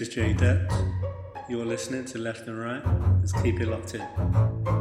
this is Jay Depp. You're listening to Left and Right. Let's keep it locked in.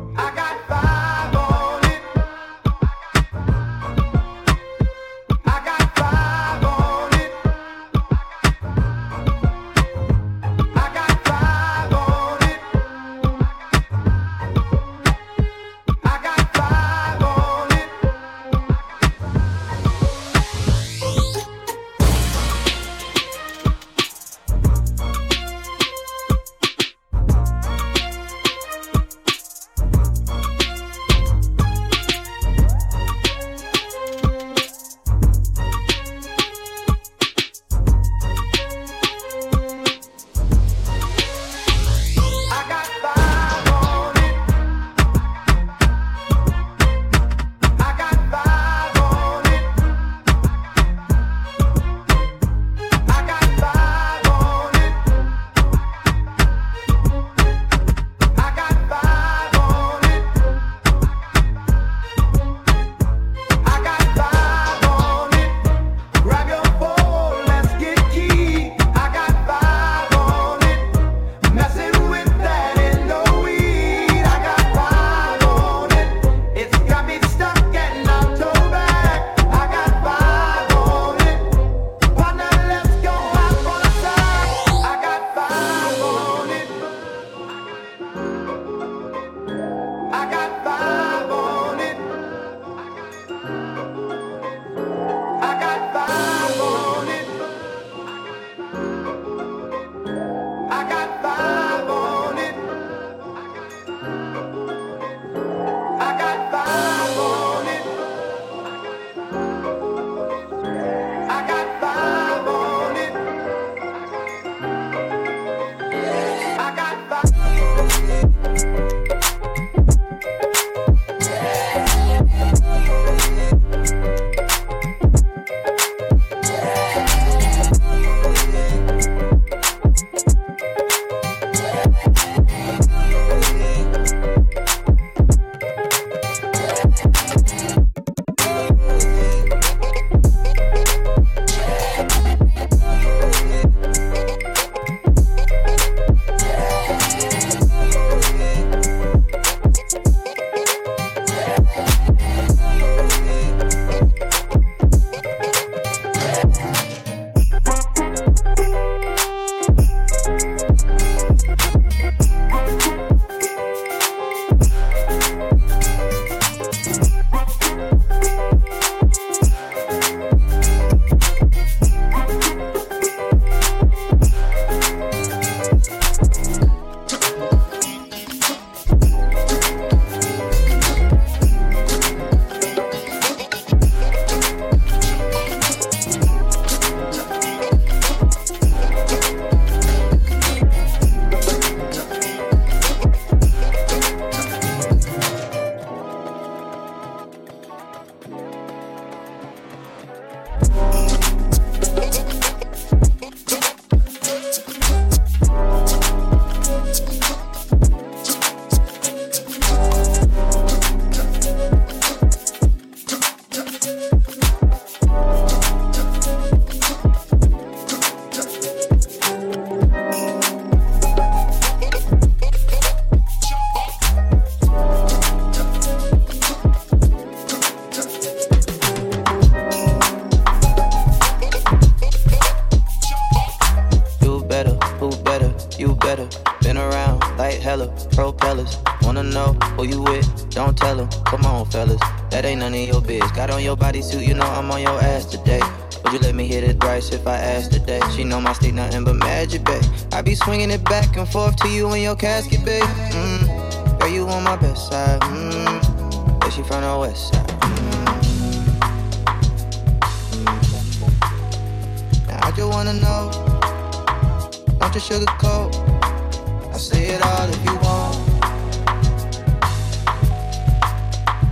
Swinging it back and forth to you in your casket, babe. Mm. Girl, you on my best side. Mm. But she from the west side. Now I just wanna know. Don't you sugarcoat. I say it all if you want.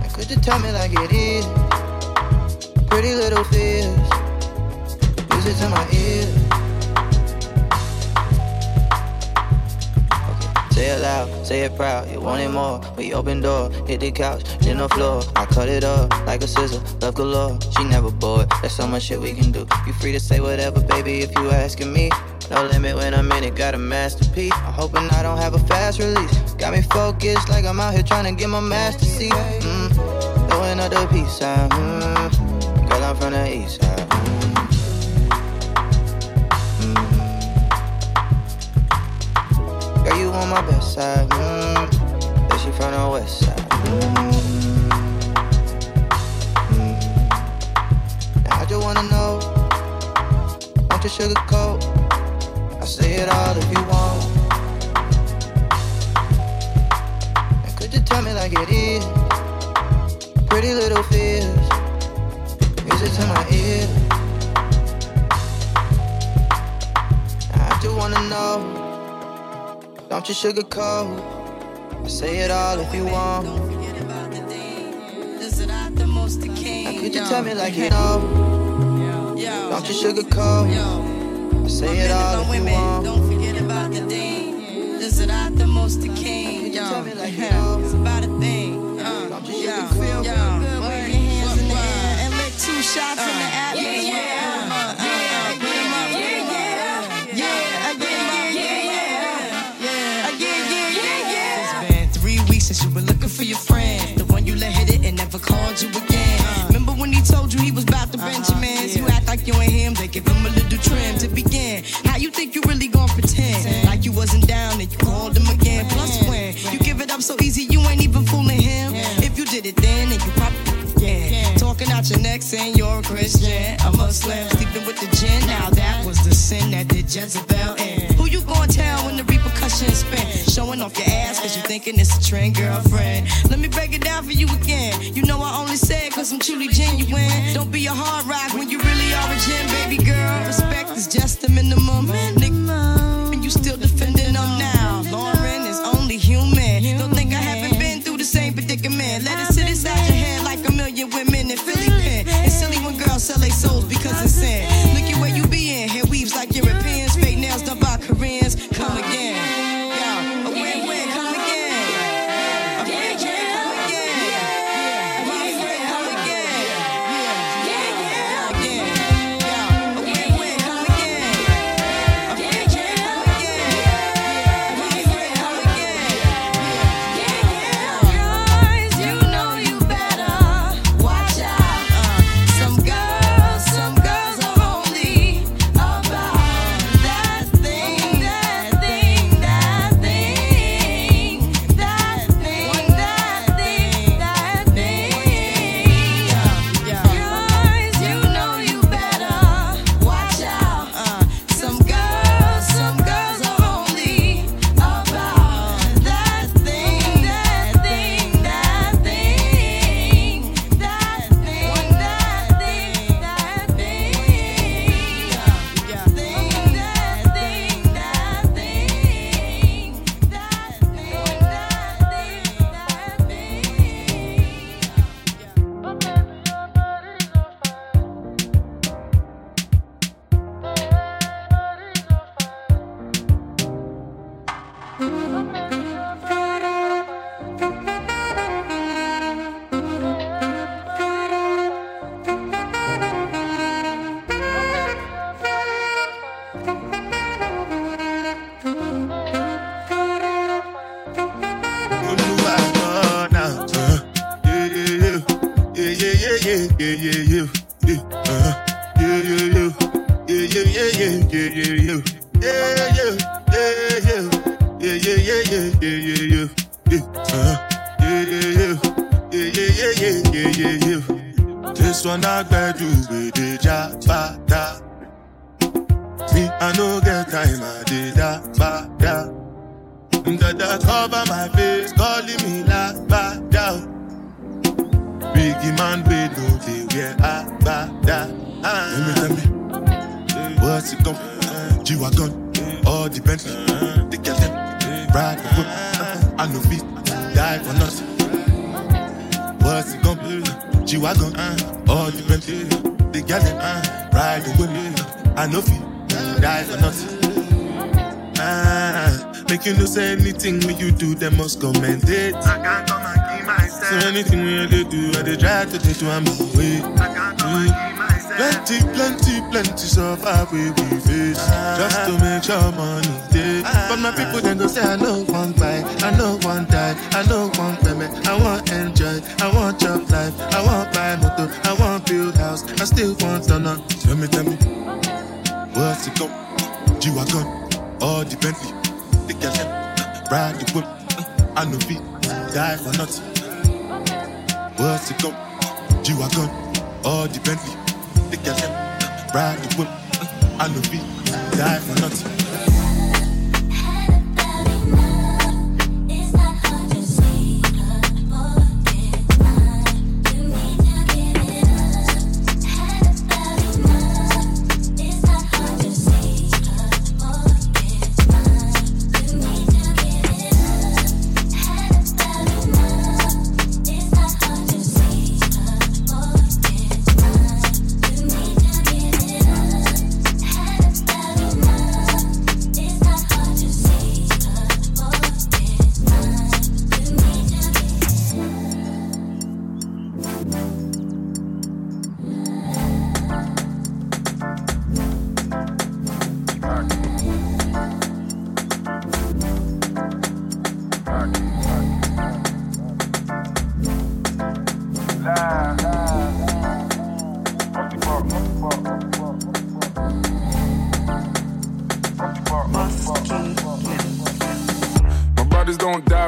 And could you tell me like it is? Pretty little fears. Music to my ear. say it proud, you wanted more. We open door, hit the couch, dinner floor. I cut it up like a scissor, love galore. She never bored, there's so much shit we can do. You free to say whatever, baby, if you asking me. No limit when I'm in it, got a masterpiece. I'm hoping I don't have a fast release. Got me focused like I'm out here trying to get my master see. Mm, throwing up the peace sign. Uh, mm. the best side. Mm. That she from the west side. Mm. Mm. I just wanna know. want your sugar coat? I say it all if you want. Don't you sugarcoat. I say it all if you want. Now could you tell me like you know? Don't you sugarcoat. I say it all if you want. Don't forget about the dean. This is not the most the king. Yo, tell me like you know. It's about a thing. Uh, yo, yo, yo. Put your hands in the air and let two shots. Uh. You're a Christian, a Muslim, sleeping with the gin. Now that was the sin that did Jezebel in. Who you gonna tell when the repercussions spin? Showing off your ass cause you thinking it's a trend, girlfriend. Let me break it down for you again. You know I only said cause I'm truly genuine. Don't be a hard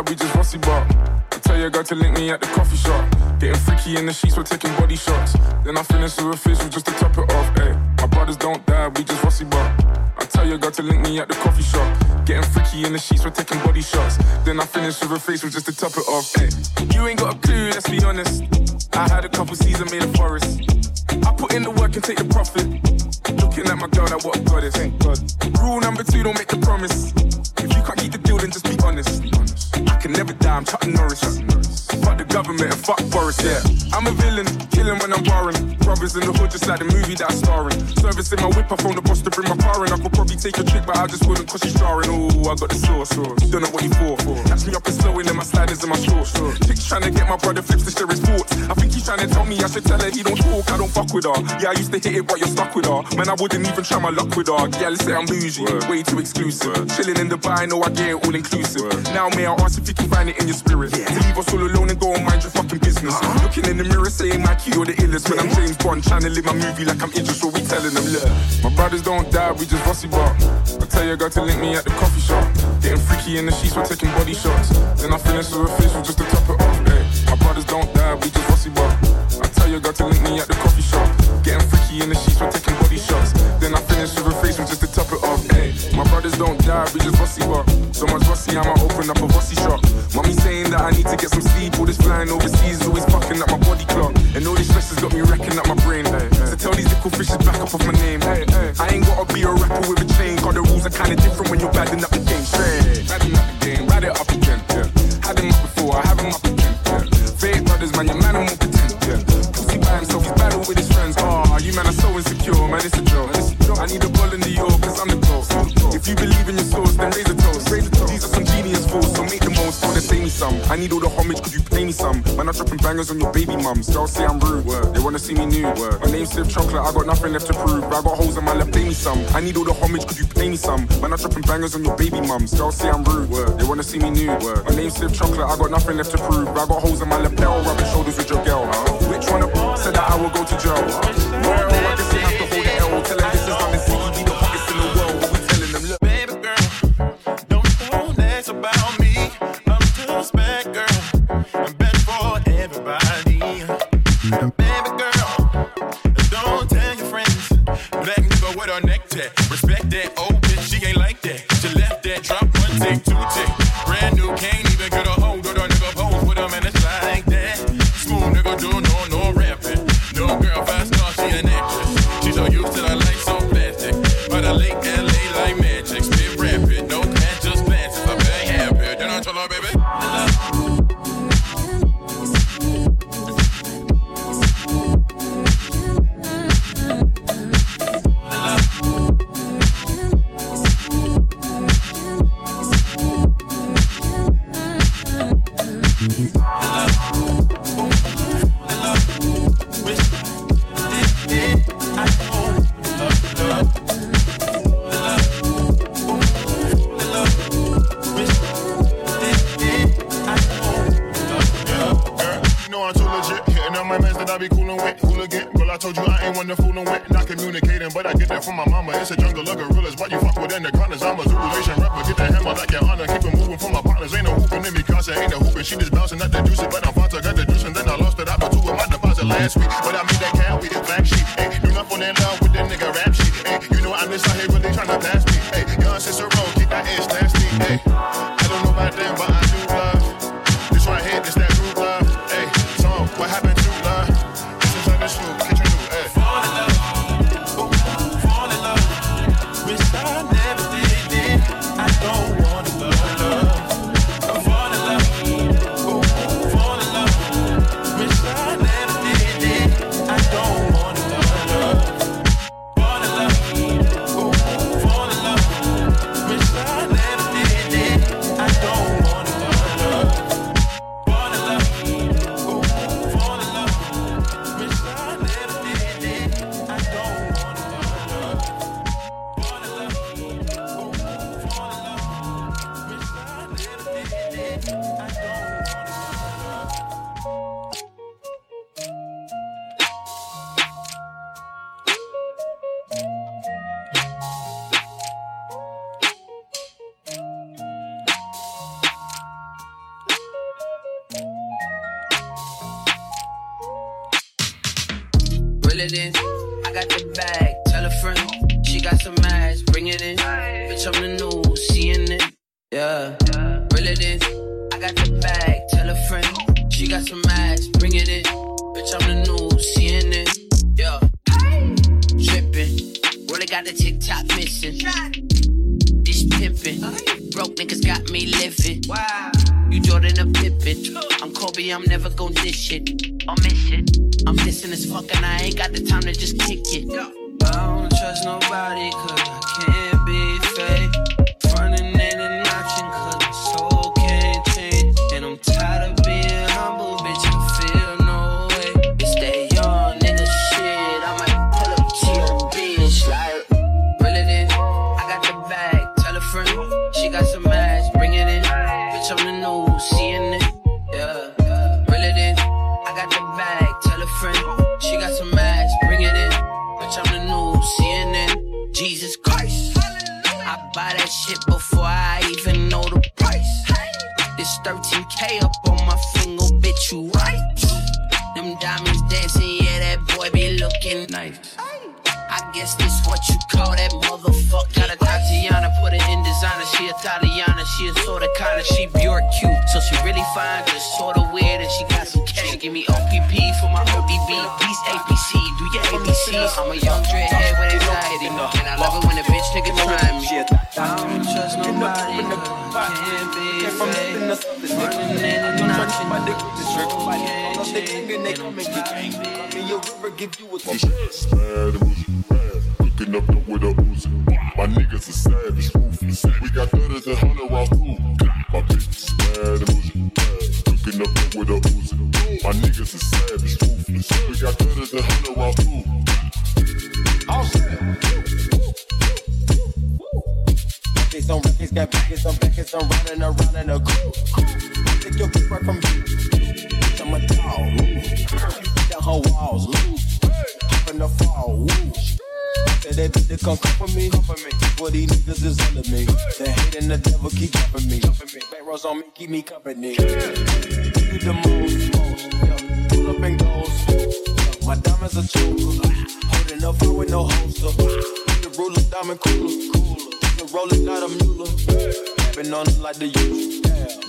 we just rusty bark. I tell your girl to link me at the coffee shop. Getting freaky in the sheets, we're taking body shots. Then I finish with a facial just to top it off. Ay. My brothers don't die, we just rusty bark. I tell your girl to link me at the coffee shop. Getting freaky in the sheets, we're taking body shots. Then I finish with a facial just to top it off. Ay. You ain't got a clue, let's be honest. I had a couple seasons made of forest. I put in the work and take the profit. Looking at my girl, like what a goddess. Thank God. Rule number two, don't make the promise. If you can't keep the deal, then just be honest. I can never die, I'm Chuck Norris. Fuck the government and fuck Boris, yeah. I'm a villain, killing when I'm barring. Brothers in the hood, just like the movie that I'm starring. Servicing my whip, I phone the boss to bring my car in. I could probably take a trick, but I just wouldn't cause she's jarring. Oh, I got the sauce, don't know what you for. Catch me up and slowing in my sliders in my shorts. Chicks trying to get my brother flips to share his thoughts. I think he's trying to tell me I should tell her he don't talk, I don't fuck with her. Yeah, I used to hit it, but you're stuck with her. Man, I wouldn't even try my luck with her. Yeah, let's say I'm bougie, way too exclusive. Chilling in Dubai, know I get it all inclusive. Now, may I ask if you can find it in your spirit? To leave us all alone and go and mind your fucking business. Looking in the mirror, saying my key or the illest. When I'm James Bond, trying to live my movie like I'm Idris, so we telling them, look. My brothers don't die, we just rusty bark. I tell your girl to link me at the coffee shop. Getting freaky in the sheets, we're taking body shots. Then I finish with a facial just to top it off. Ay. My brothers don't die, we just rusty bark. I tell your girl to link me at the coffee shop. Getting freaky in the sheets, we're taking body shots. My brothers don't die, we just rusty bark. So much rusty, I'ma open up a rusty shop. Mommy saying that I need to get some sleep. All this flying overseas is always fucking up my body clock. And all this stress has got me wrecking up my brain. So tell these little fishes back up off my name. I ain't gotta be a rapper with a chain. Cause the rules are kinda different when you're badding up the game. Straight. Badding up the game, ride it up again. Yeah. Had them up before, I have them up again. Yeah. Fake brothers, man, your man, I'm more pretend. Yeah. Pussy by himself, he's battle with his friends. Oh, you man are so insecure, man, it's a joke. I need a ball in New York, cause I'm the ghost. If you believe in your source, then raise a toast. Raise a toast. These are some genius fools, so make the most. Wanna say me some. I need all the homage, could you pay me some? Man, I'm dropping bangers on your baby mums. Girls say I'm rude, they wanna see me nude. My name's Sip Chocolate, I got nothing left to prove. But I got holes in my left, pay me some. I need all the homage, could you pay me some? Man, I'm dropping bangers on your baby mums. Girls say I'm rude, they wanna see me nude. My name's Sip Chocolate, I got nothing left to prove. But I got holes in my pedal, rubbing shoulders with your girl. Which one of said that I will go to jail? Well, I guess you have to hold the L. Tell them this is on tick, two tick. the last week. But I made that count with the black sheep. Ain't do nothing on that love.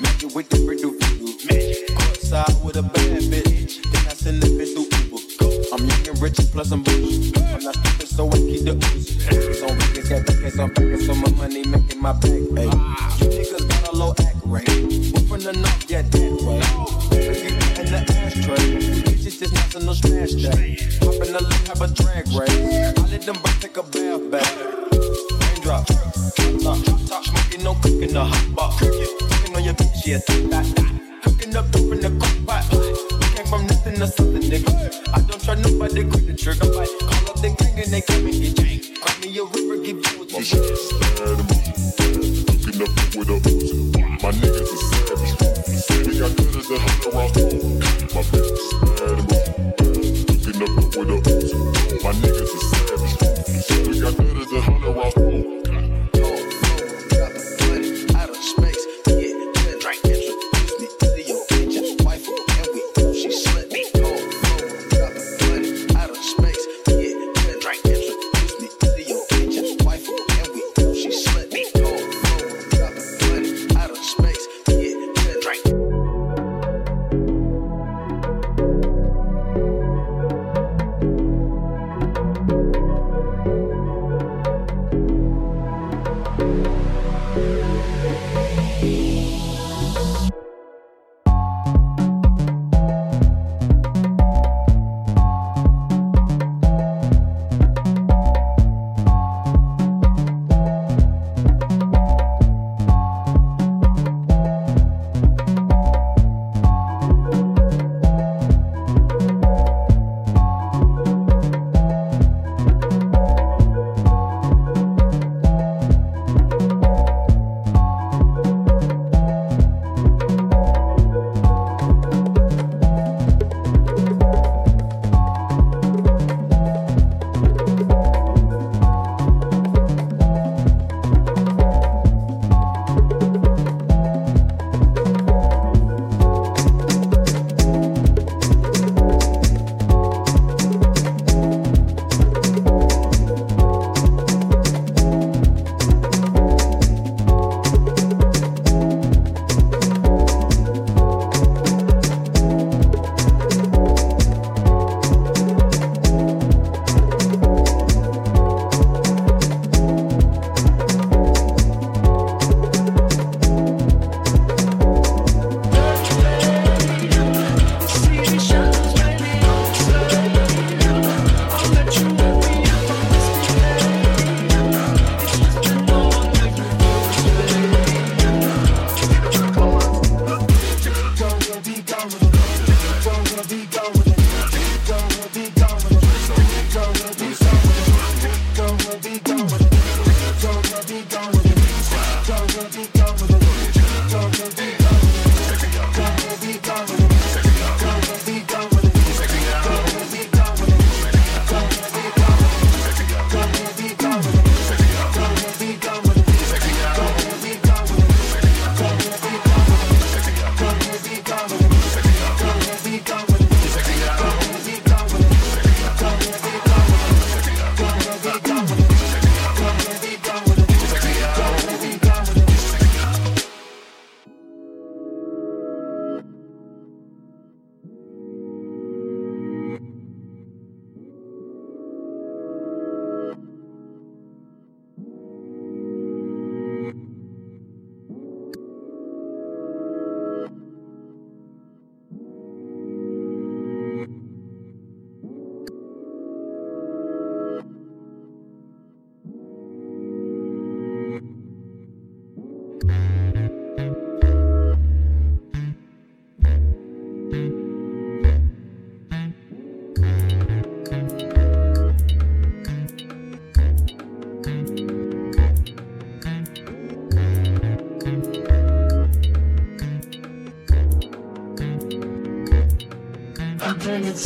Make it with different new. Courtside with a bad bitch. Then I send it through people. I'm young and rich, plus I'm bougie. I'm not stupid, so I keep the Uzi. Extras on records, got records on records, so my money making my back pay. You niggas got a low act rate. We're from the north, yeah, that way. Cause you in the ashtray. Bitches just nothing, no smash that. Popping the lip, have a drag race. I let them boys take a bath back. Raindrop, drop top, smoking, no cooking, the hot box on your bitch, yeah, too that, that. Cooking up dope in the crock pot. Uh, came from nothing to something, nigga. I don't trust nobody, quit the trigger fight. Call up the gang and they come and get janked. Grab me a river, give you a shit. Cooking up with a My niggas are savage. Say they got good as a hunter round My bitch is mad at. Cooking up with a My niggas are savage. Say they got good as a hunter round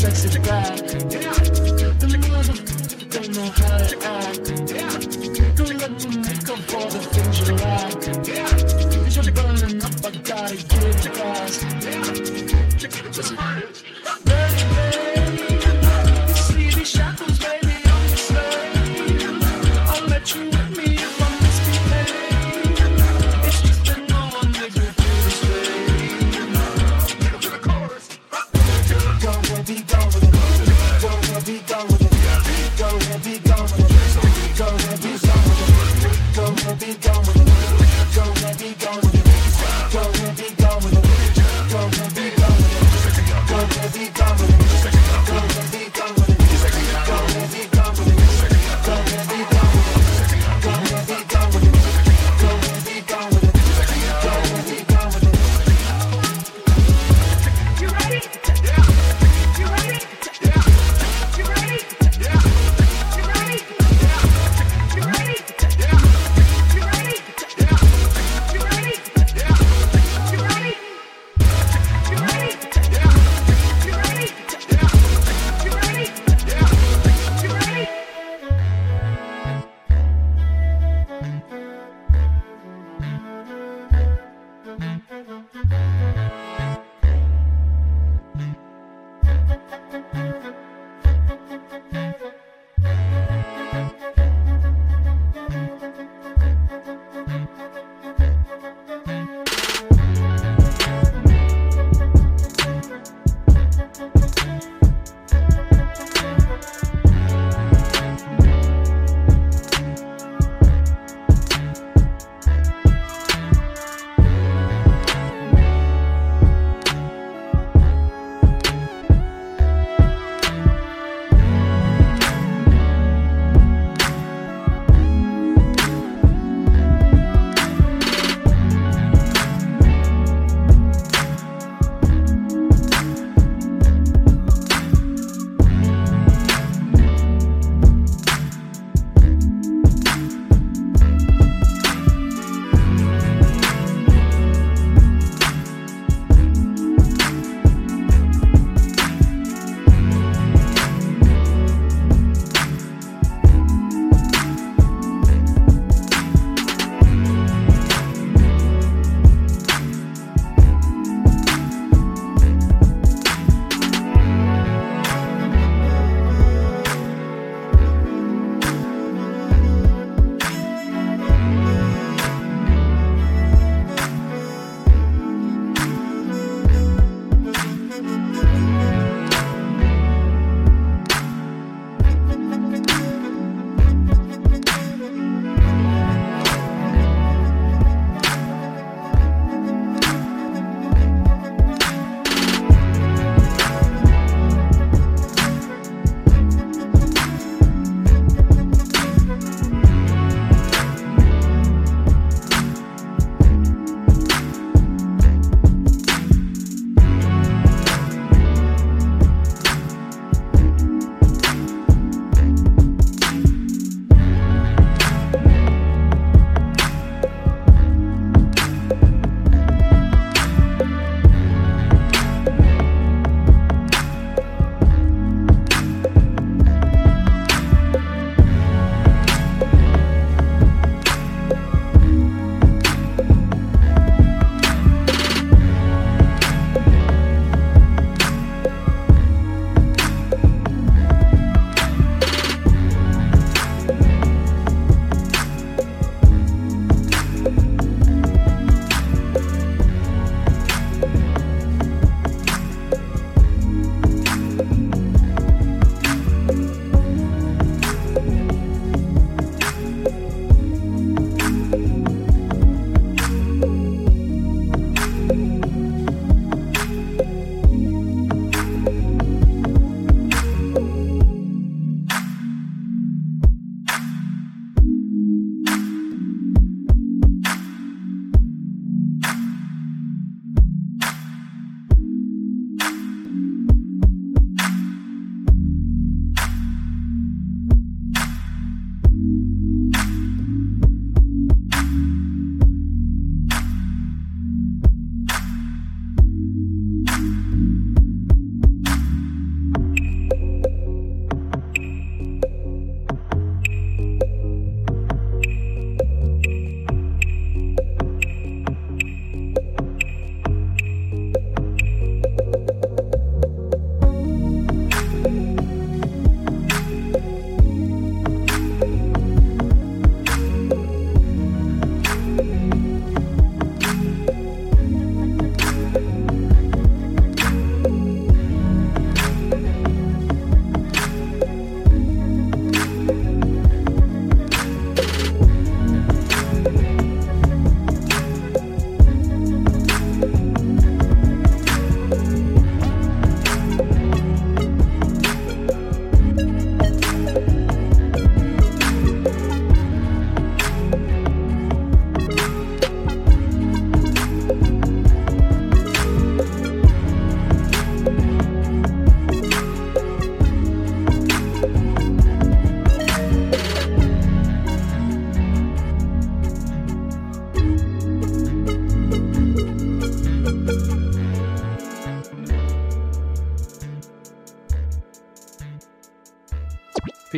bringing sexy back.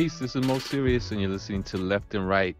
peace. This is most Serious, and you're listening to Left and Right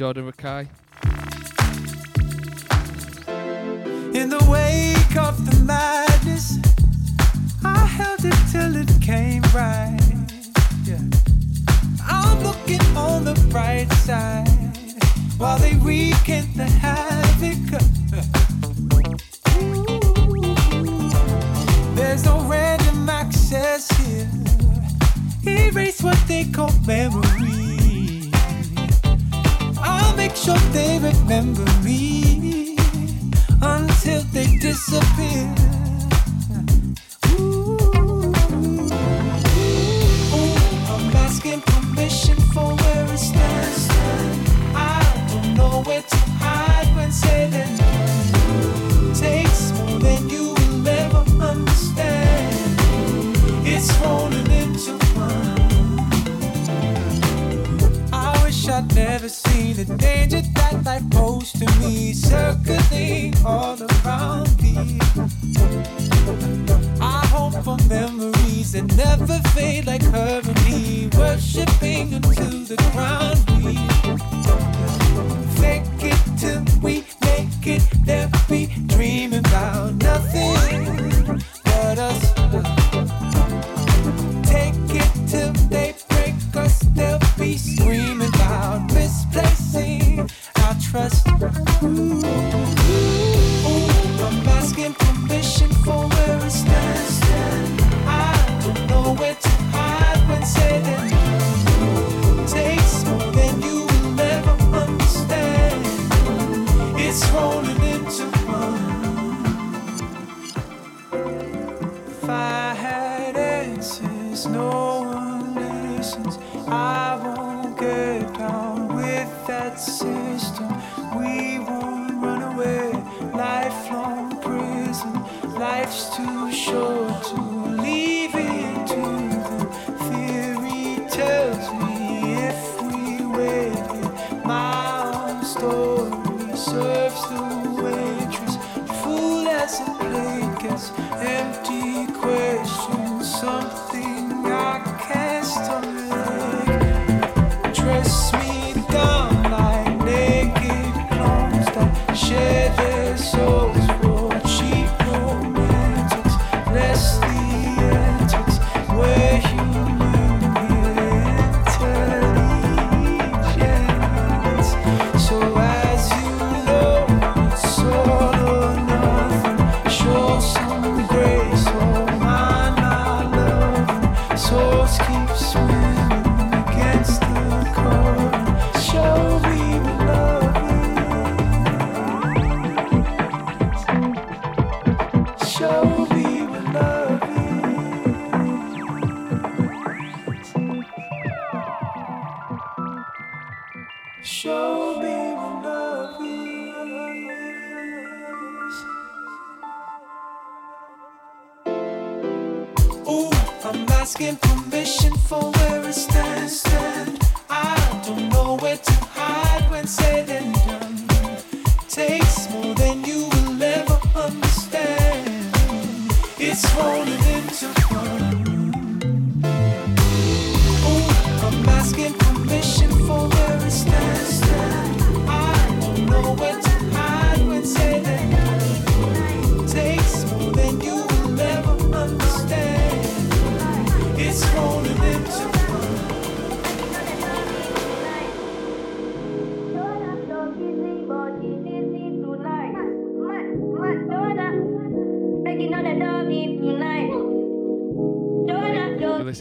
Jordan Rakai.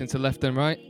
To Left and Right.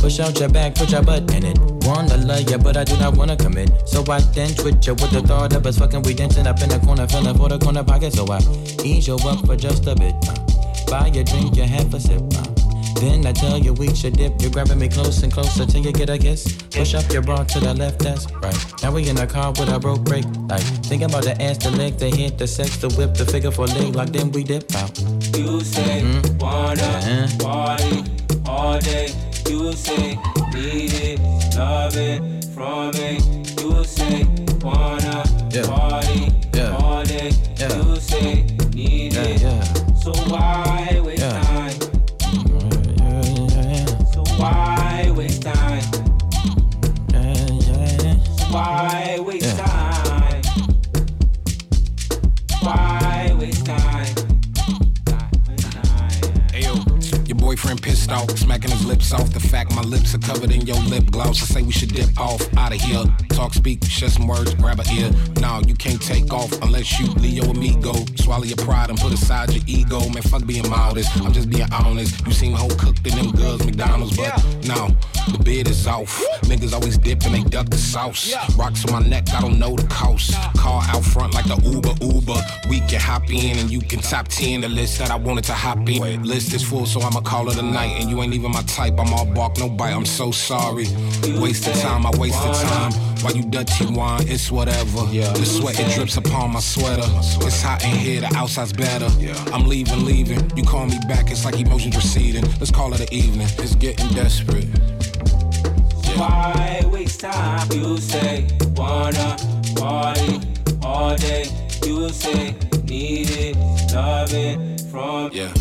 Push out your back, put your butt in it. Wanna love ya, but I do not wanna commit. So I then twitch ya with the thought of us fucking. We dancing up in the corner, feeling for the corner pocket. So I ease you up for just a bit. Uh, buy a drink, you have a sip. Uh, then I tell you we should dip. You're grabbing me close and closer till you get a kiss. Push up your bra to the left, that's right. Now we in a car with a broke brake light. Thinking about the ass, the leg, the hit, the sex, the whip, the figure for leg lock. Then we dip out. You say hmm? wanna uh-huh. party all day. You say need it, love it from me. You say wanna Yeah. party boyfriend pissed off, smacking his lips off. The fact my lips are covered in your lip gloss. I say we should dip off out of here. Talk, speak, share some words, grab a ear. Now you can't take off unless you Leo amigo. Swallow your pride and put aside your ego. Man, fuck being modest. I'm just being honest. You seem whole cooked in them girls, McDonald's, but now the bid is off. Niggas always dip and they duck the sauce. Rocks on my neck, I don't know the cost. Car out front like the Uber Uber. We can hop in and you can top 10 the list that I wanted to hop in. List is full, so I'ma call it the night. And you ain't even my type. I'm all bark, no bite. I'm so sorry. Wasted time, I wasted time. Why you dirty wine, it's whatever. The sweat it drips upon my sweater. It's hot in here, the outside's better. I'm leaving, leaving. You call me back, it's like emotions receding. Let's call it an evening. It's getting desperate. Why waste time? You say wanna party all day. You say need it, love it from Yeah.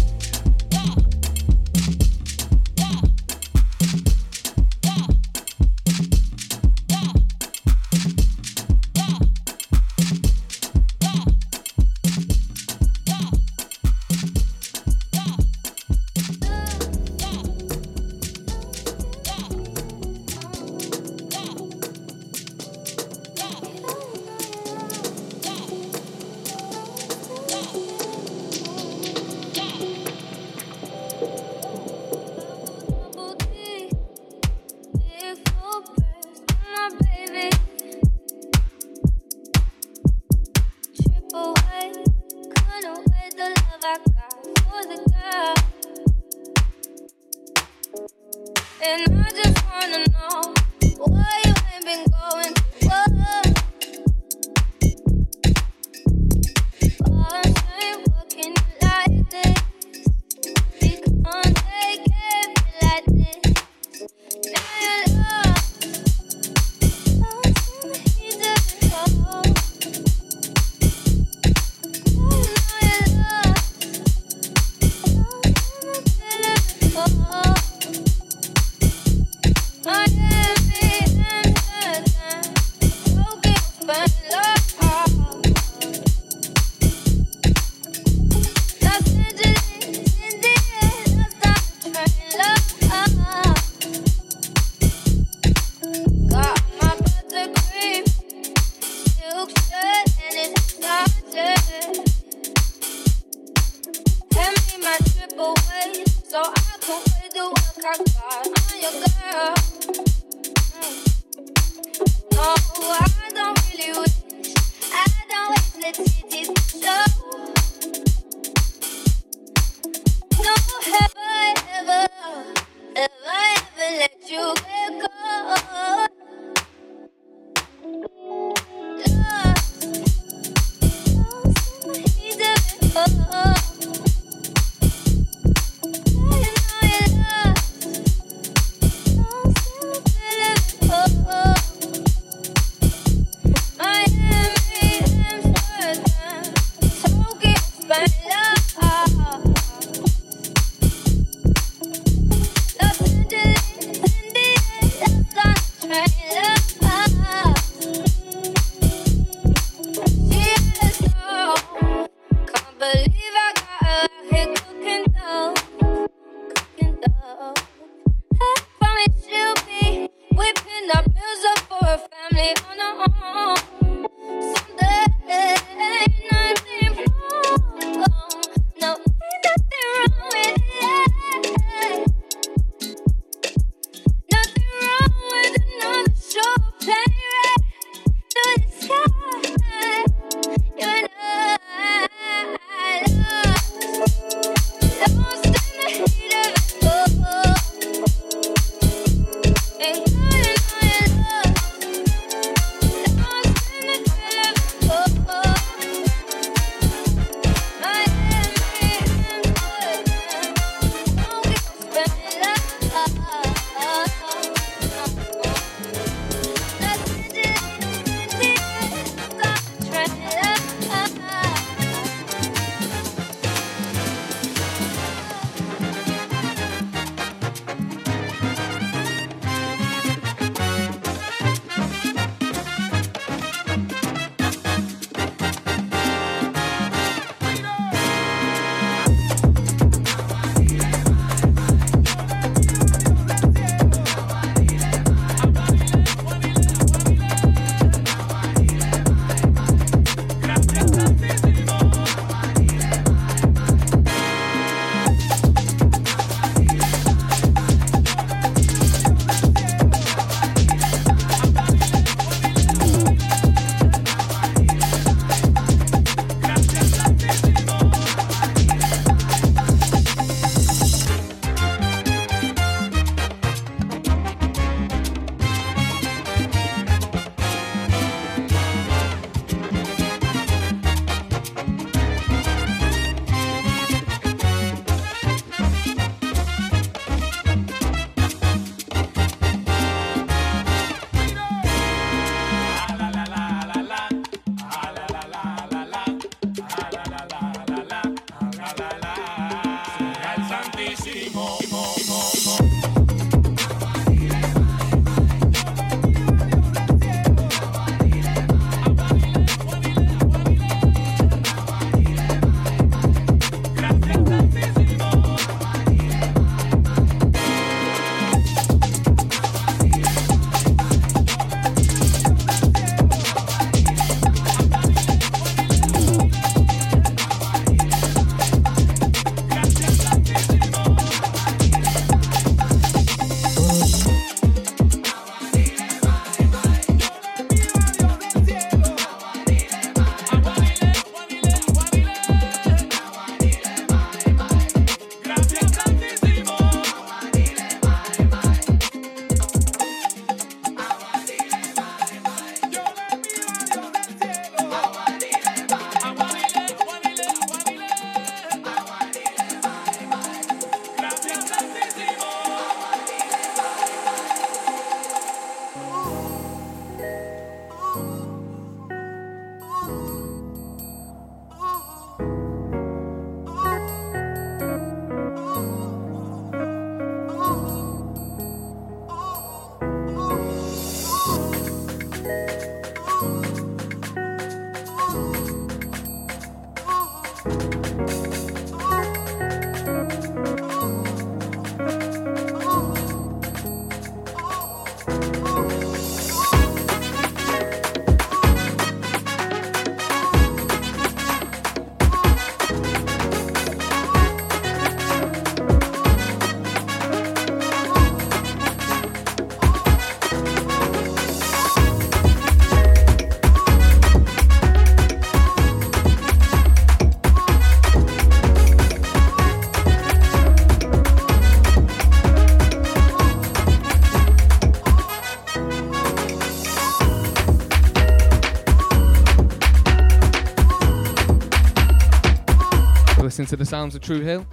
listening to the sounds of True Hill.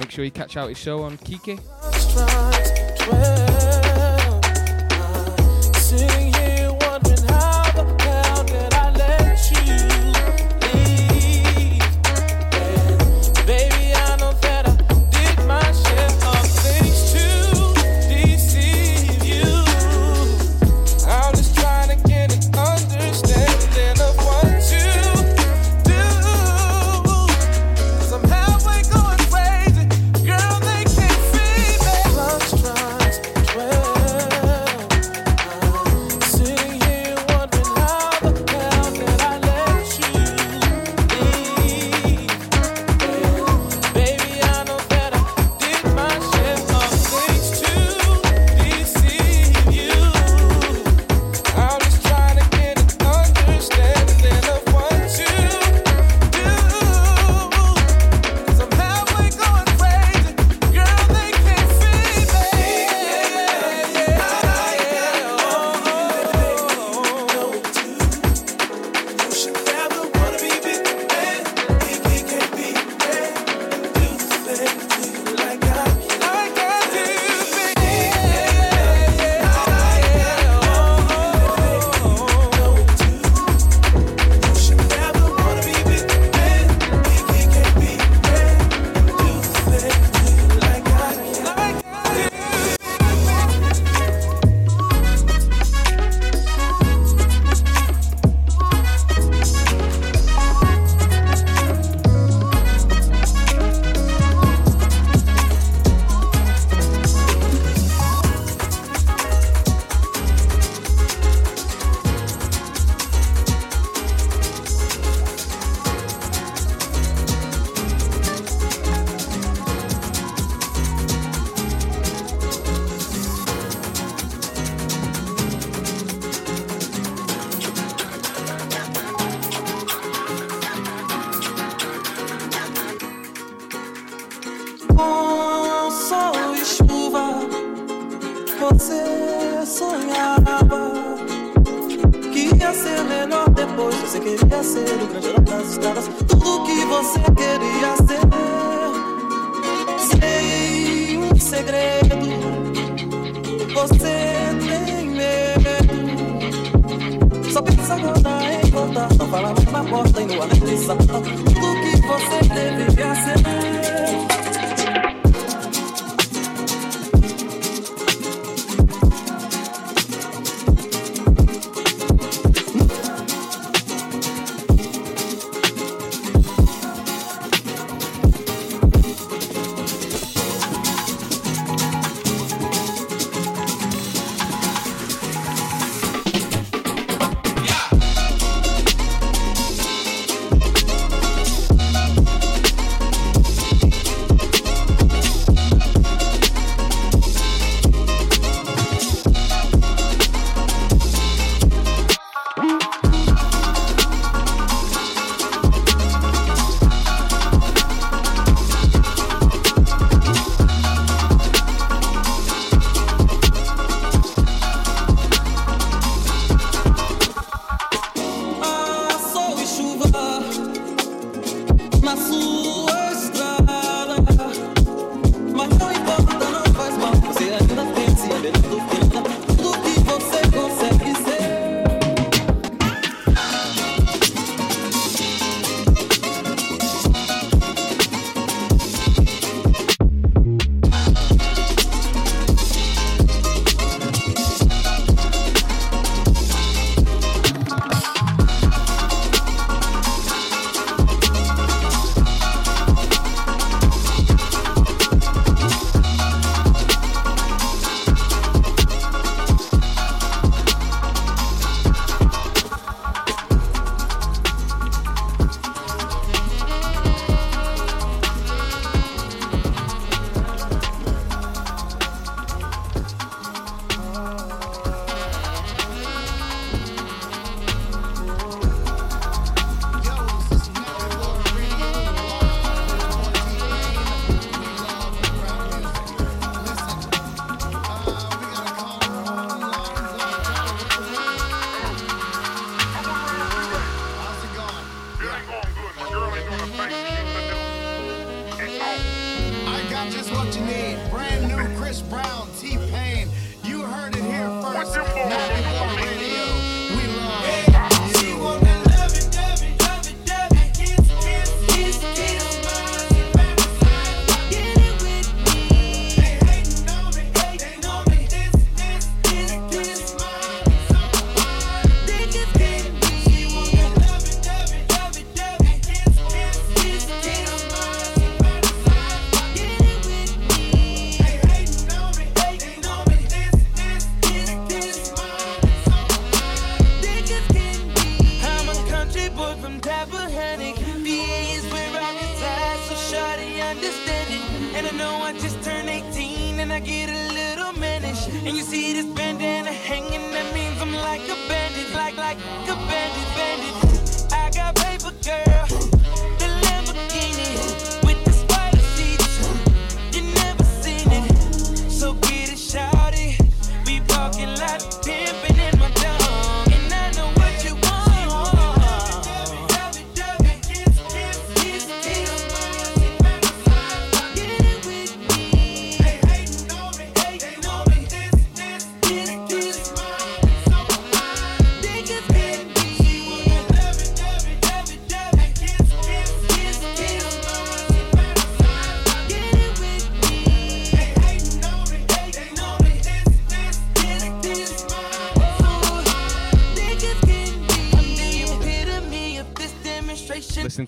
Make sure you catch out his show on Kiki. segredo. Você tem medo. Só pensa agora em voltar. Não fala mais na porta e no ar nem Tudo que você teve ser. acertar.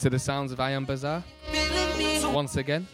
To the sounds of Ion Bazaar. Once again.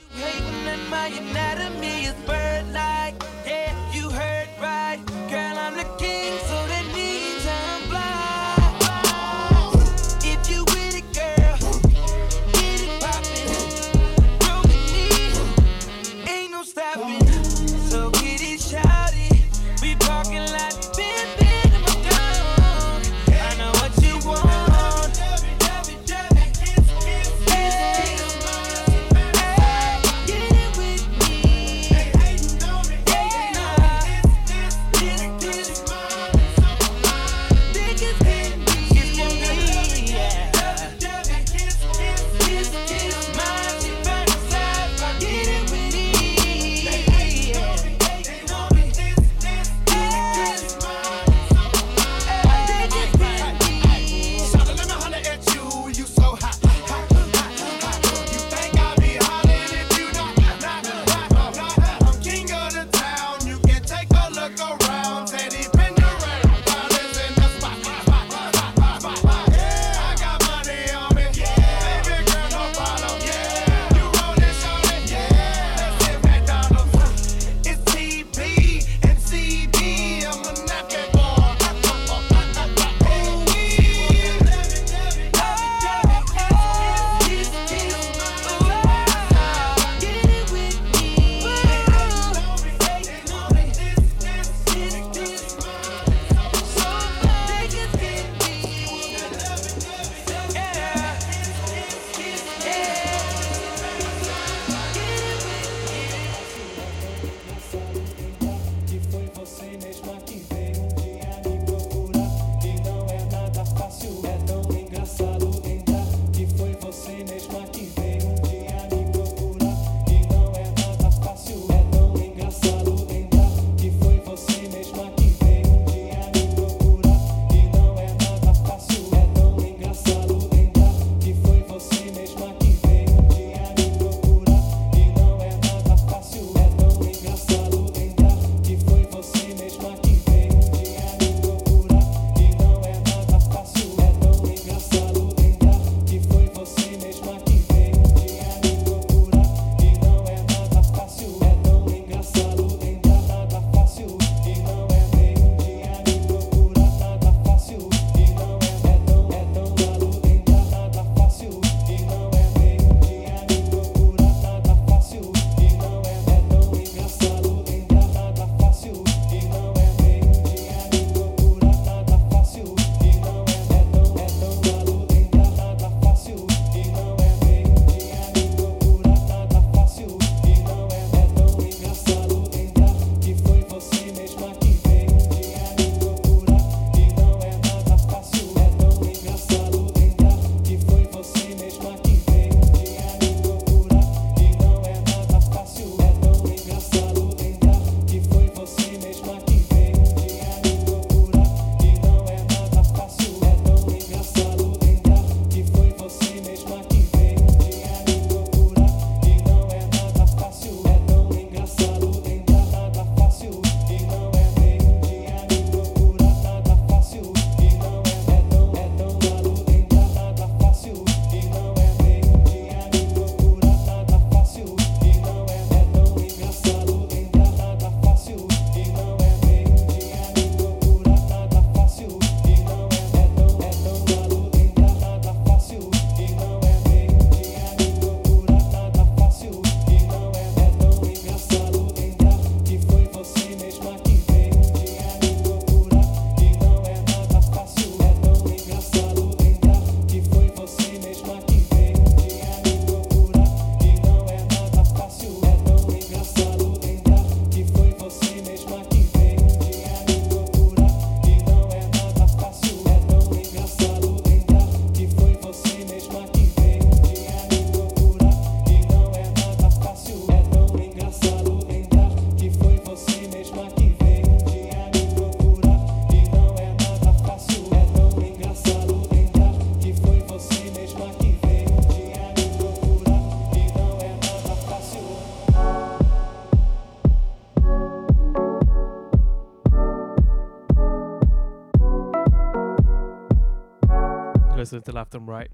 Listening to Left and Right.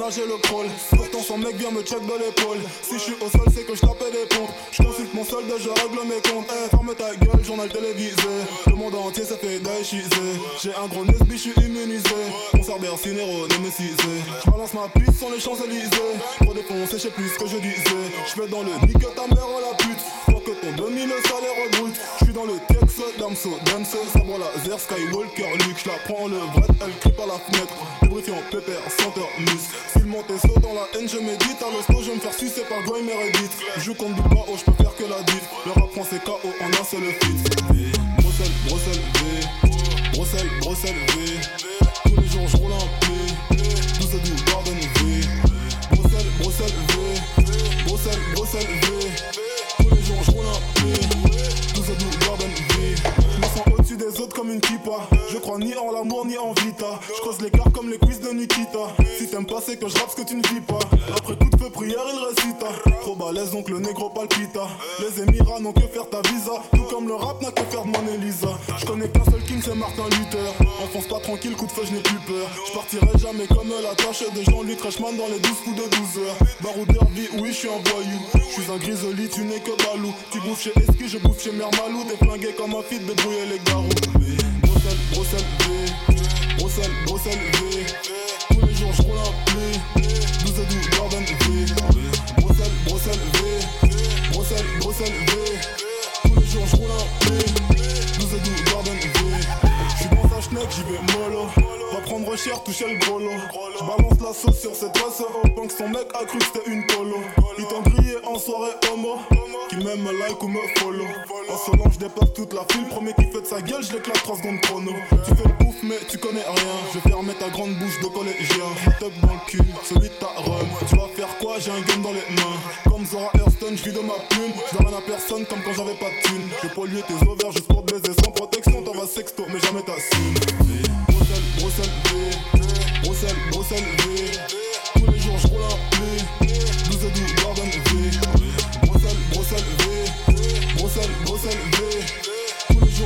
nager le crawl. Pourtant son mec vient me check de l'épaule.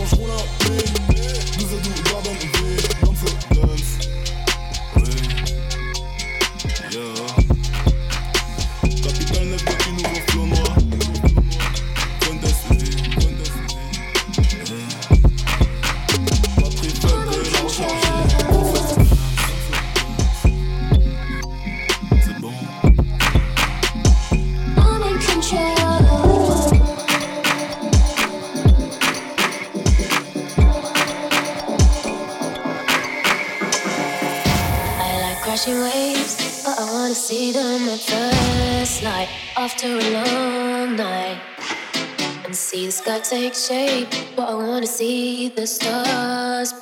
Jones, what up?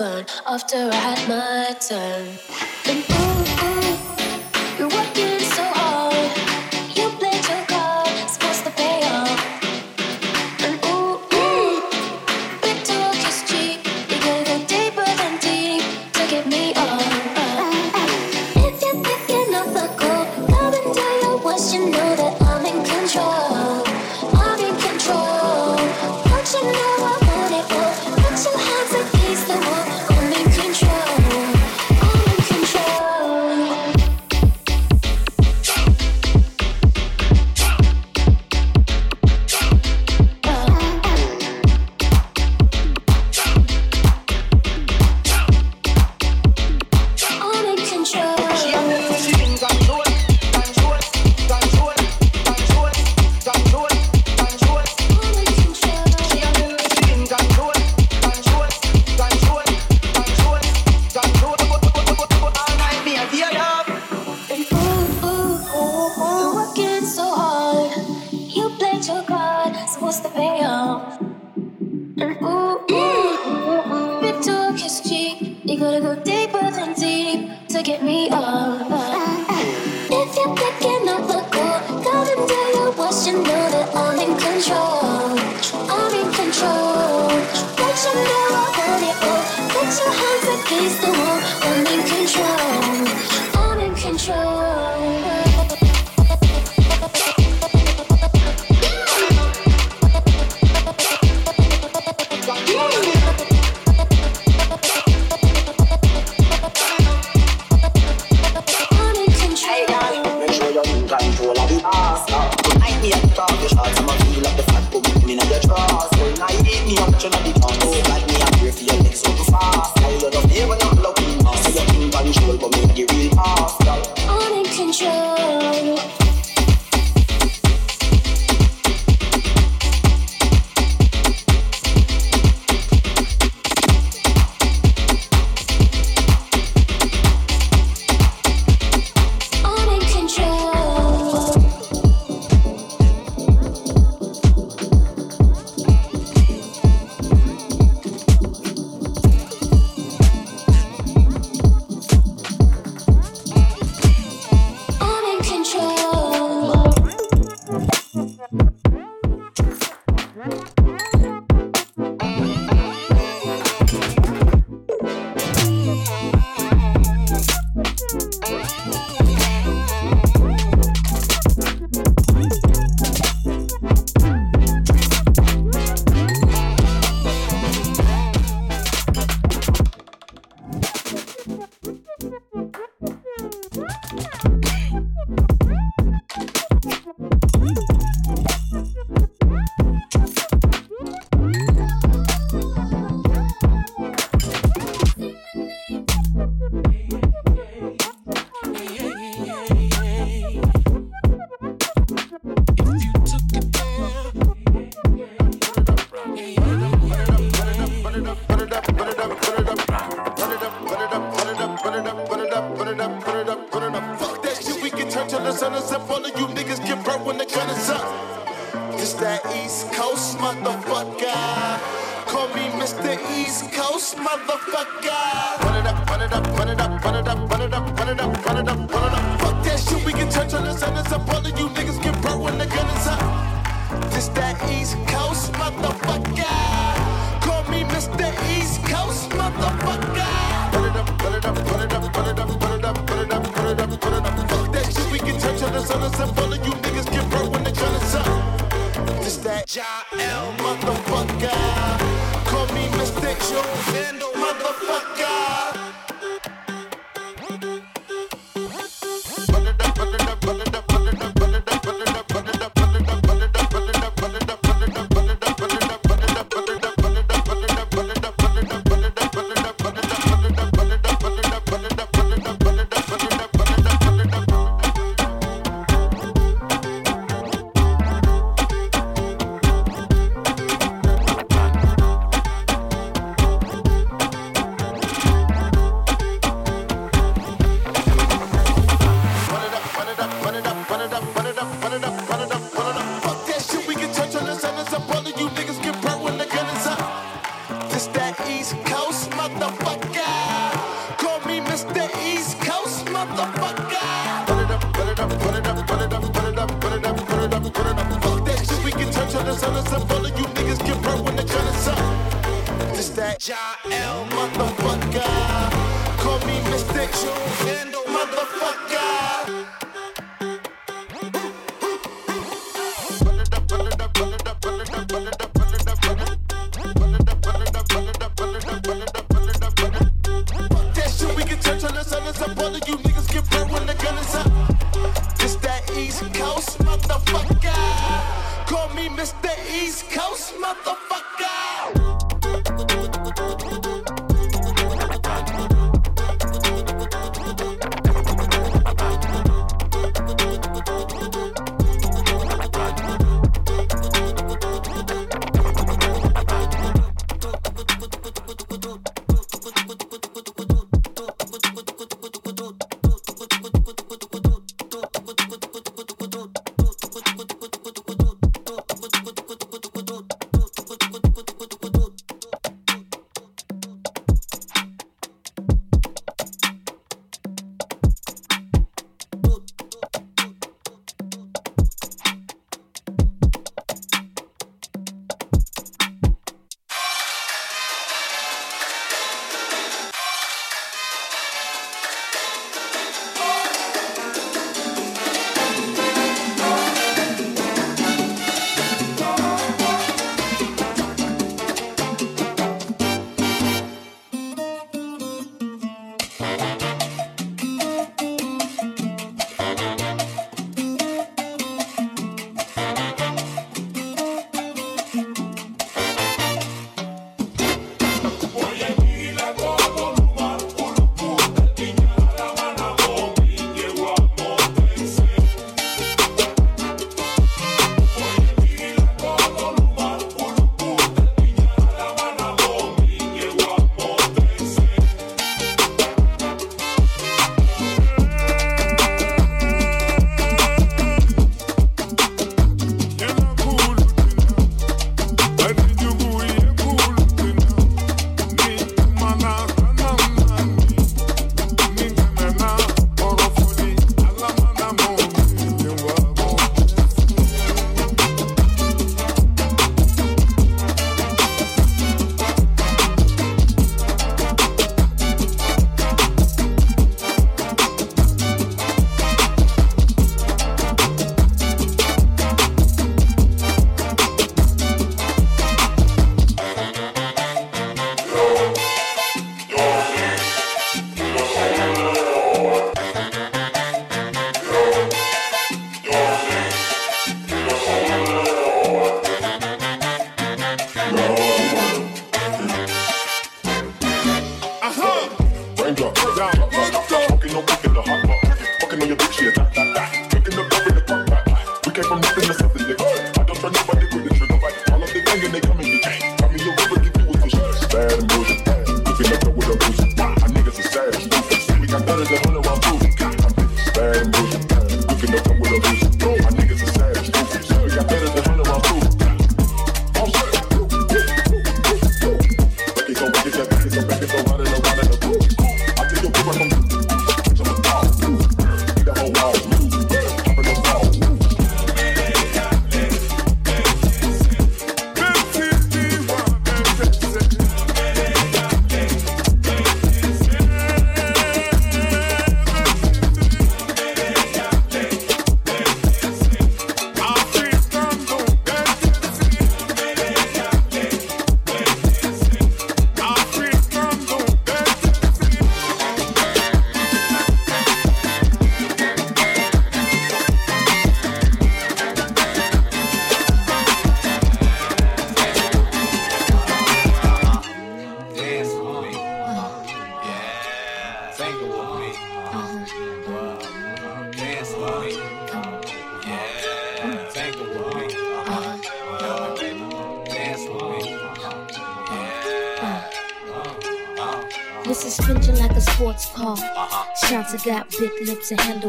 after I had my turn.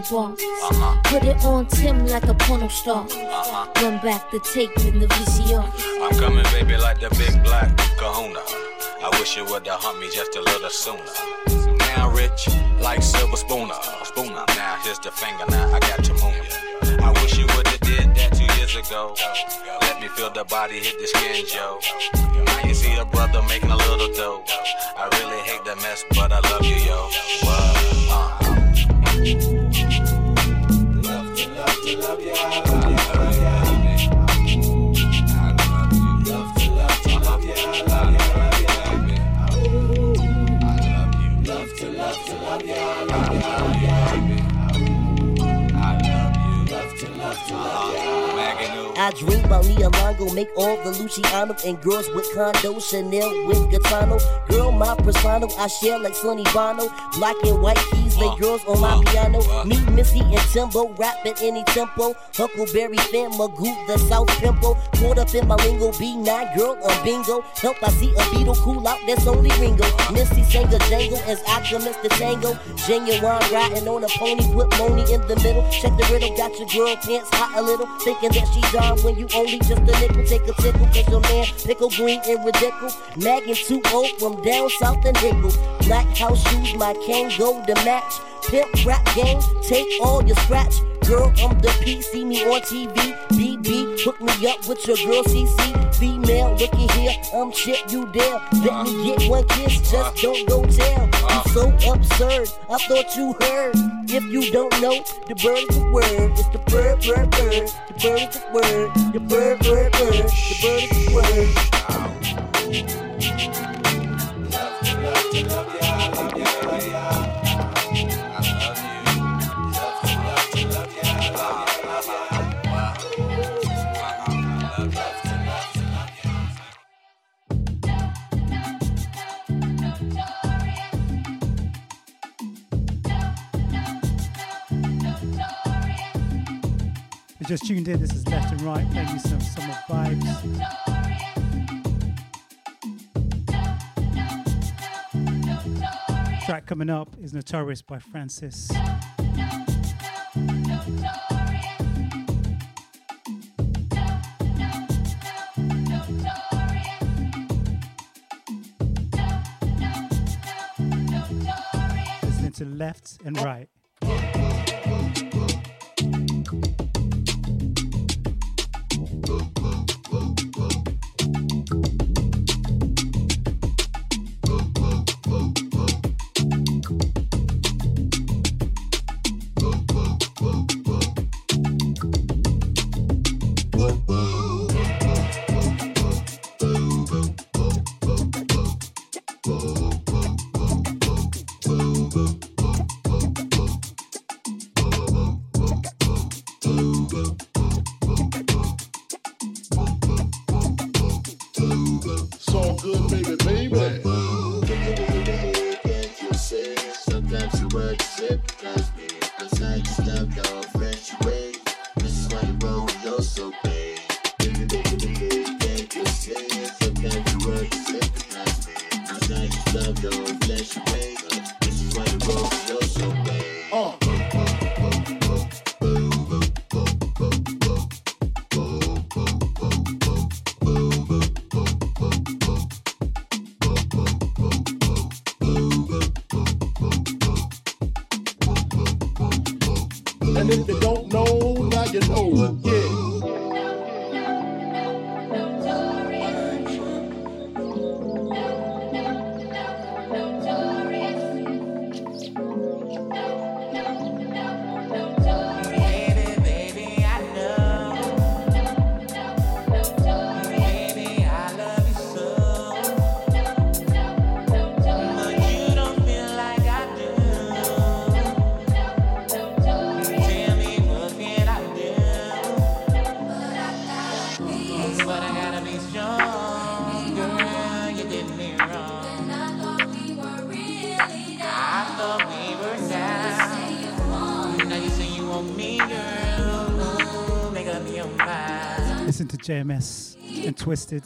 Handlebars. Uh-huh. Put it on Tim like a porno star. Uh-huh. Run back the tape in the VCR. I'm coming, baby, like the big black kahuna. I wish you would have humped me just a little sooner. Now rich, like silver spooner. Spooner, now here's the finger, now I got to move ya. I wish you would have did that two years ago. Let me feel the body hit the skin, Joe. Now you see a brother making a little dough. I really hate the mess, but I love you, yo. Make all the Luciano and girls with condo, Chanel with Gaetano. Girl, my persona, I share like Sonny Bono. Black and white keys, lay uh, girls on my uh, piano. Uh. Me, Missy, and Timbo, rap at any tempo. Huckleberry fan, Magoo, the South Pimple. Caught up in my lingo, B9, girl, on bingo. Help, I see a beetle cool out, that's only Ringo. Missy sang a jangle as Alchemist the tango. Ginuwine riding on a pony, put Moni in the middle. Check the riddle, got your girl pants hot a little. Thinking that she done when you only just a nickel. Take a tickle, cause your man pickle green and ridiculous. Magging 2 from down south and Hickle. Black house shoes, my Kangol to match. Pimp rap game, take all your scratch. Girl, I'm the P, see me on TV. BB, hook me up with your girl CC. Female, looky here, I'm Chip, you there. Let me get one kiss, just uh-huh. don't go tell. You uh-huh. so absurd, I thought you heard. If you don't know, the bird is the word. It's the bird, bird, bird. The bird is the word. The bird, bird, bird. The bird is the word. Just tuned in, this is Left and Right, playing you some summer vibes. Track coming up is Notorious by Francis. Listening to Left and Right. And Twisted.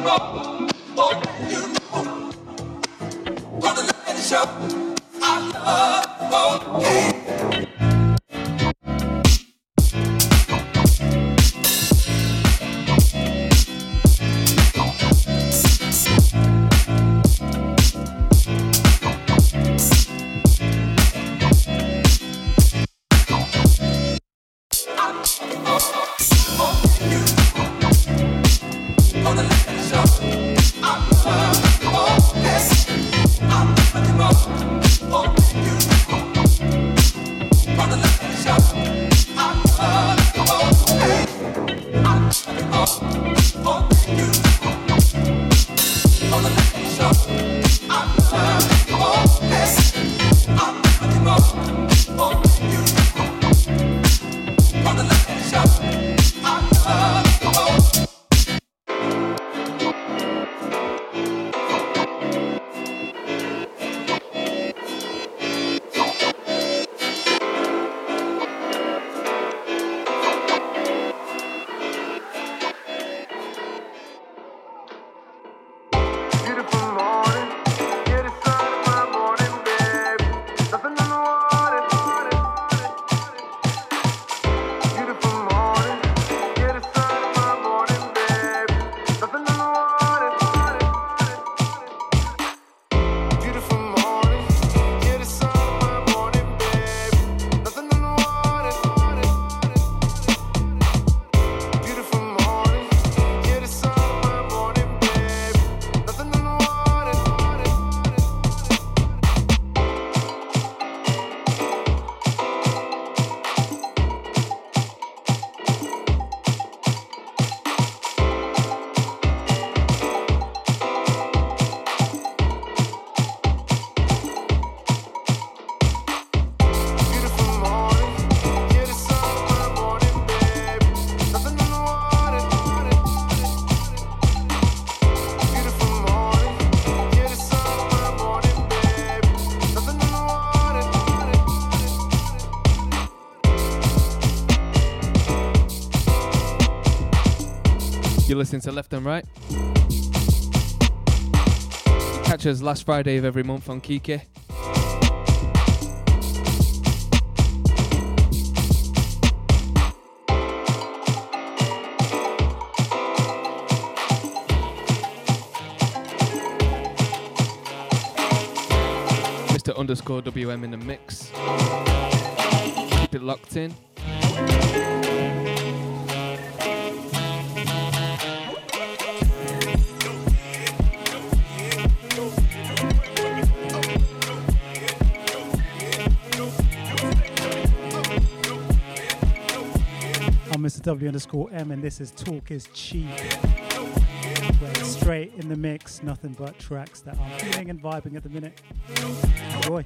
You're listening to Left and Right. Catch us last Friday of every month on Kiki. Mr. Underscore WM in the mix. Keep it locked in. W underscore M, and this is Talk is Cheap. Where it's straight in the mix, nothing but tracks that I'm feeling and vibing at the minute. Enjoy.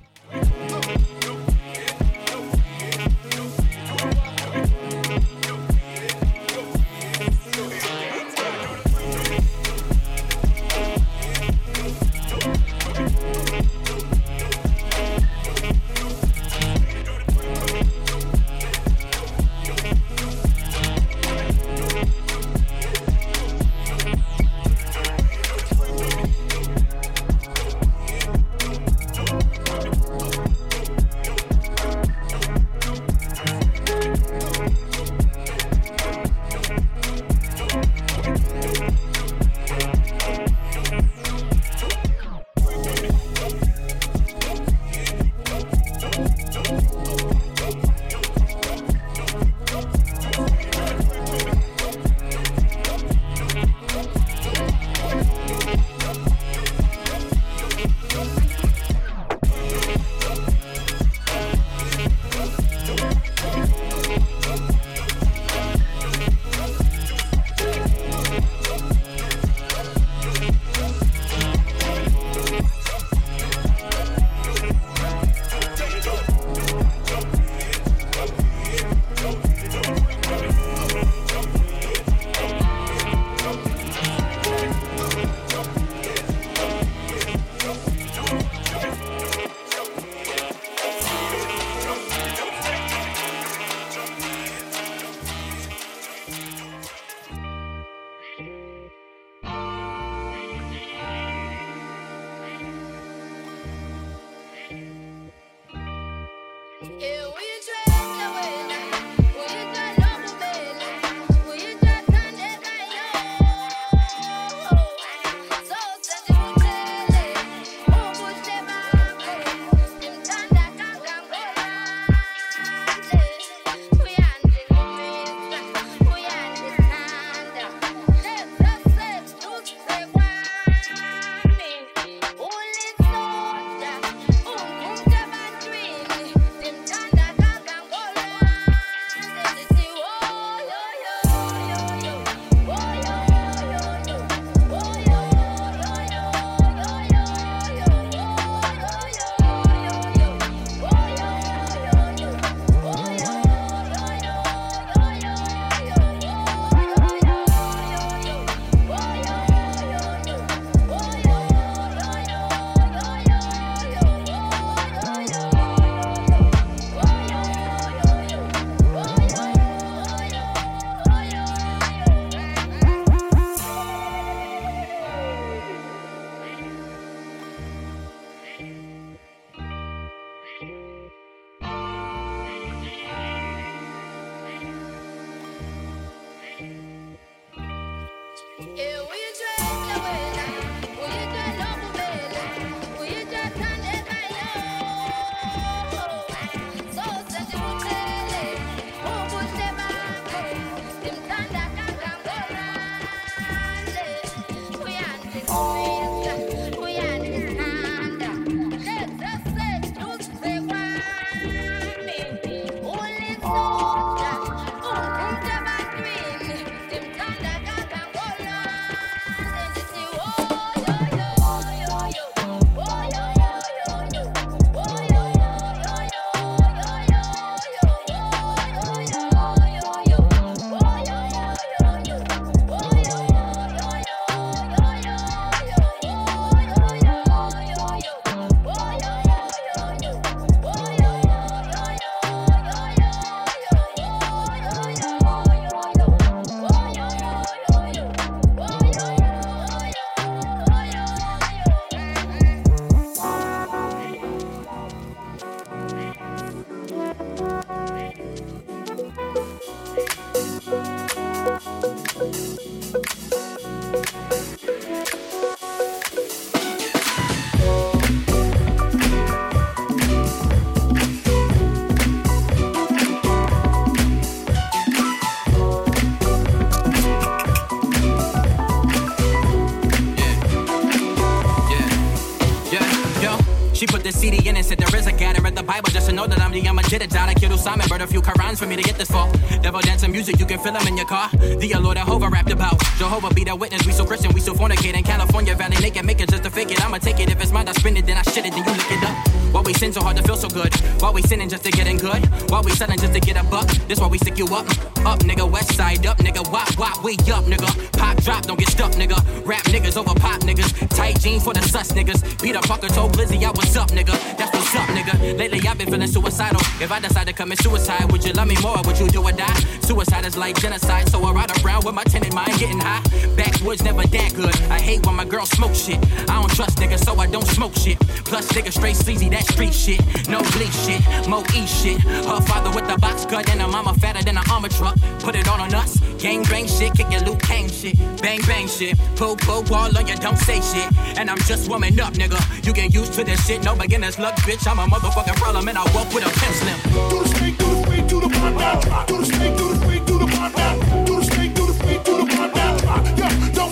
I'm a Jedediah. I killed Simon, burned a few Qurans for me to get this far. Devil dancing music, you can feel them in your car. The Lord Jehovah rapped about. Jehovah be the witness, we so Christian, we so fornicate in California Valley. Naked, make it just to fake it. I'ma take it. If it's mine, I spend it, then I shit it, then you lick it up. Why we sin so hard to feel so good? Why we sinning just to get in good? Why we selling just to get a buck? This why we stick you up. Up, nigga, west side up, nigga. Wop, wop, we up, nigga. Pop, drop, don't get stuck, nigga. Rap niggas over pop niggas. Tight jeans for the sus niggas. Peter Parker told Blizzy I was up, nigga. That's what's up, nigga. Lately I've been feeling suicidal. If I decide to commit suicide, would you love me more or would you do or die? Suicide is like genocide, so I ride around with my tenant mind getting high. Backwoods never that good. I hate when my girl smoke shit. I don't trust niggas, so I don't smoke shit. Plus niggas straight sleazy, that street shit. No bleach shit, Mo E shit. Her father with the box cut and her mama fatter than an armor truck. Put it on on us. Gang bang shit, kick your Liu Kang shit. Bang bang shit. Pull pull wall on you, don't say shit. And I'm just warming up, nigga. You get used to this shit, no beginner's luck, bitch. I'm a motherfucking problem and I walk with a pencil. Do the snake, do the snake, do the pond down. Do the snake, do the snake, do the pond down. Do the snake, do the snake, do the pond down.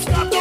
Stop.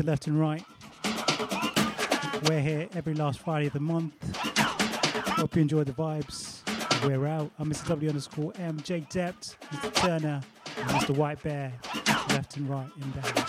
Into left and right. We're here every last Friday of the month. Hope you enjoy the vibes. We're out. I'm Mr. W underscore M, Jake Dept, Mr. Turner, Mr. White Bear, left and right in the house.